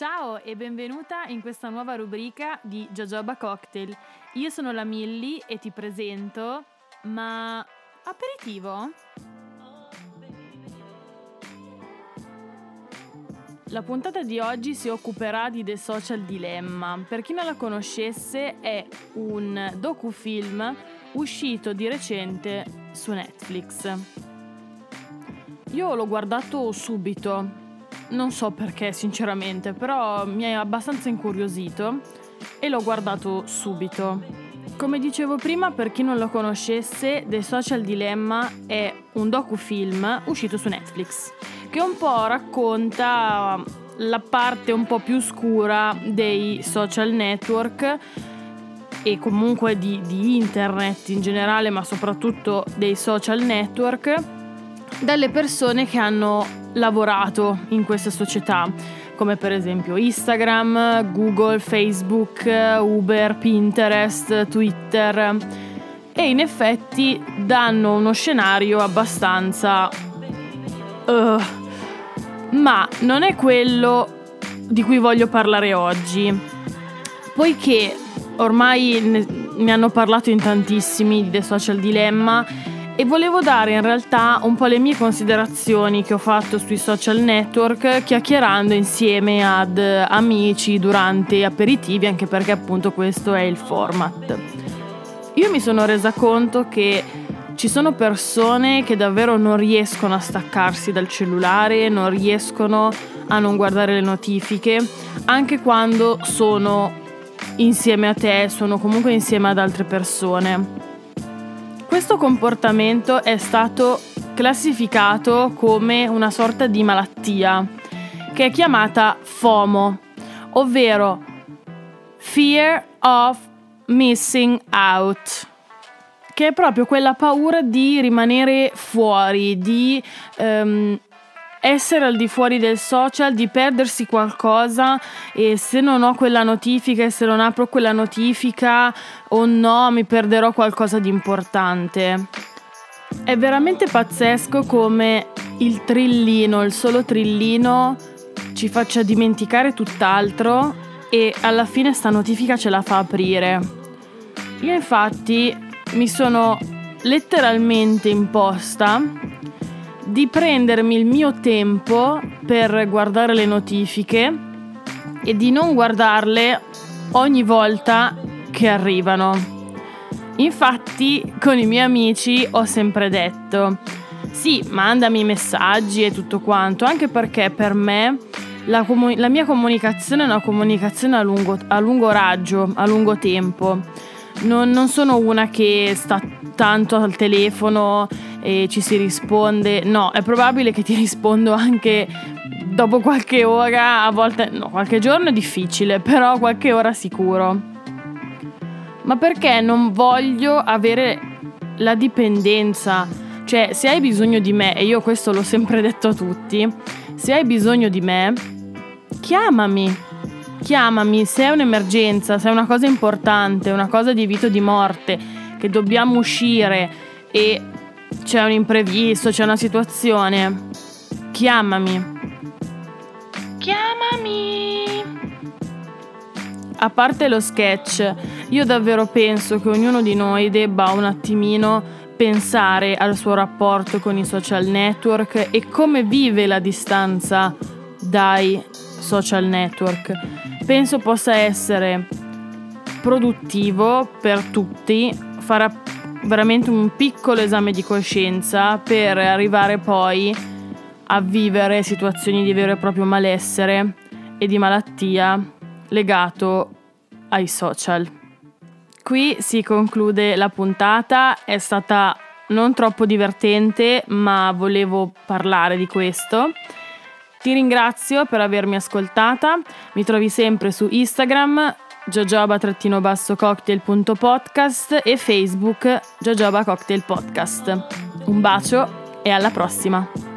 Ciao e benvenuta in questa nuova rubrica di Jojoba Cocktail. Io sono la Millie e ti presento, ma aperitivo? La puntata di oggi si occuperà di The Social Dilemma. Per chi non la conoscesse è un docufilm uscito di recente su Netflix. Io l'ho guardato subito, non so perché sinceramente, però mi ha abbastanza incuriosito e l'ho guardato subito. Come dicevo prima, per chi non lo conoscesse, The Social Dilemma è un docufilm uscito su Netflix che un po' racconta la parte un po' più scura dei social network e comunque di, di internet in generale, ma soprattutto dei social network, dalle persone che hanno lavorato in queste società, come per esempio Instagram, Google, Facebook, Uber, Pinterest, Twitter. E in effetti danno uno scenario abbastanza... Uh, ma non è quello di cui voglio parlare oggi, poiché ormai ne, ne hanno parlato in tantissimi di The Social Dilemma e volevo dare in realtà un po' le mie considerazioni che ho fatto sui social network chiacchierando insieme ad amici durante aperitivi anche perché appunto questo è il format. Io mi sono resa conto che ci sono persone che davvero non riescono a staccarsi dal cellulare, non riescono a non guardare le notifiche, anche quando sono insieme a te, sono comunque insieme ad altre persone. Questo comportamento è stato classificato come una sorta di malattia che è chiamata FOMO, ovvero Fear of Missing Out, che è proprio quella paura di rimanere fuori, di um, essere al di fuori del social, di perdersi qualcosa e se non ho quella notifica e se non apro quella notifica o no mi perderò qualcosa di importante. È veramente pazzesco come il trillino, il solo trillino ci faccia dimenticare tutt'altro e alla fine sta notifica ce la fa aprire. Io infatti mi sono letteralmente imposta di prendermi il mio tempo per guardare le notifiche e di non guardarle ogni volta che arrivano. Infatti con i miei amici ho sempre detto sì, mandami messaggi e tutto quanto, anche perché per me la, comu- la mia comunicazione è una comunicazione a lungo, a lungo raggio, a lungo tempo. Non, non sono una che sta tanto al telefono e ci si risponde. No, è probabile che ti rispondo anche dopo qualche ora, a volte no, qualche giorno è difficile, però qualche ora sicuro. Ma perché non voglio avere la dipendenza? Cioè, se hai bisogno di me, e io questo l'ho sempre detto a tutti, se hai bisogno di me, chiamami. Chiamami se è un'emergenza, se è una cosa importante, una cosa di vita o di morte, che dobbiamo uscire e c'è un imprevisto, c'è una situazione, chiamami. Chiamami. A parte lo sketch, io davvero penso che ognuno di noi debba un attimino pensare al suo rapporto con i social network e come vive la distanza dai social network. Penso possa essere produttivo per tutti fare veramente un piccolo esame di coscienza per arrivare poi a vivere situazioni di vero e proprio malessere e di malattia legato ai social. Qui si conclude la puntata, è stata non troppo divertente, ma volevo parlare di questo. Ti ringrazio per avermi ascoltata, mi trovi sempre su Instagram jojoba-cocktail.podcast e Facebook Jojoba Cocktail Podcast. Un bacio e alla prossima!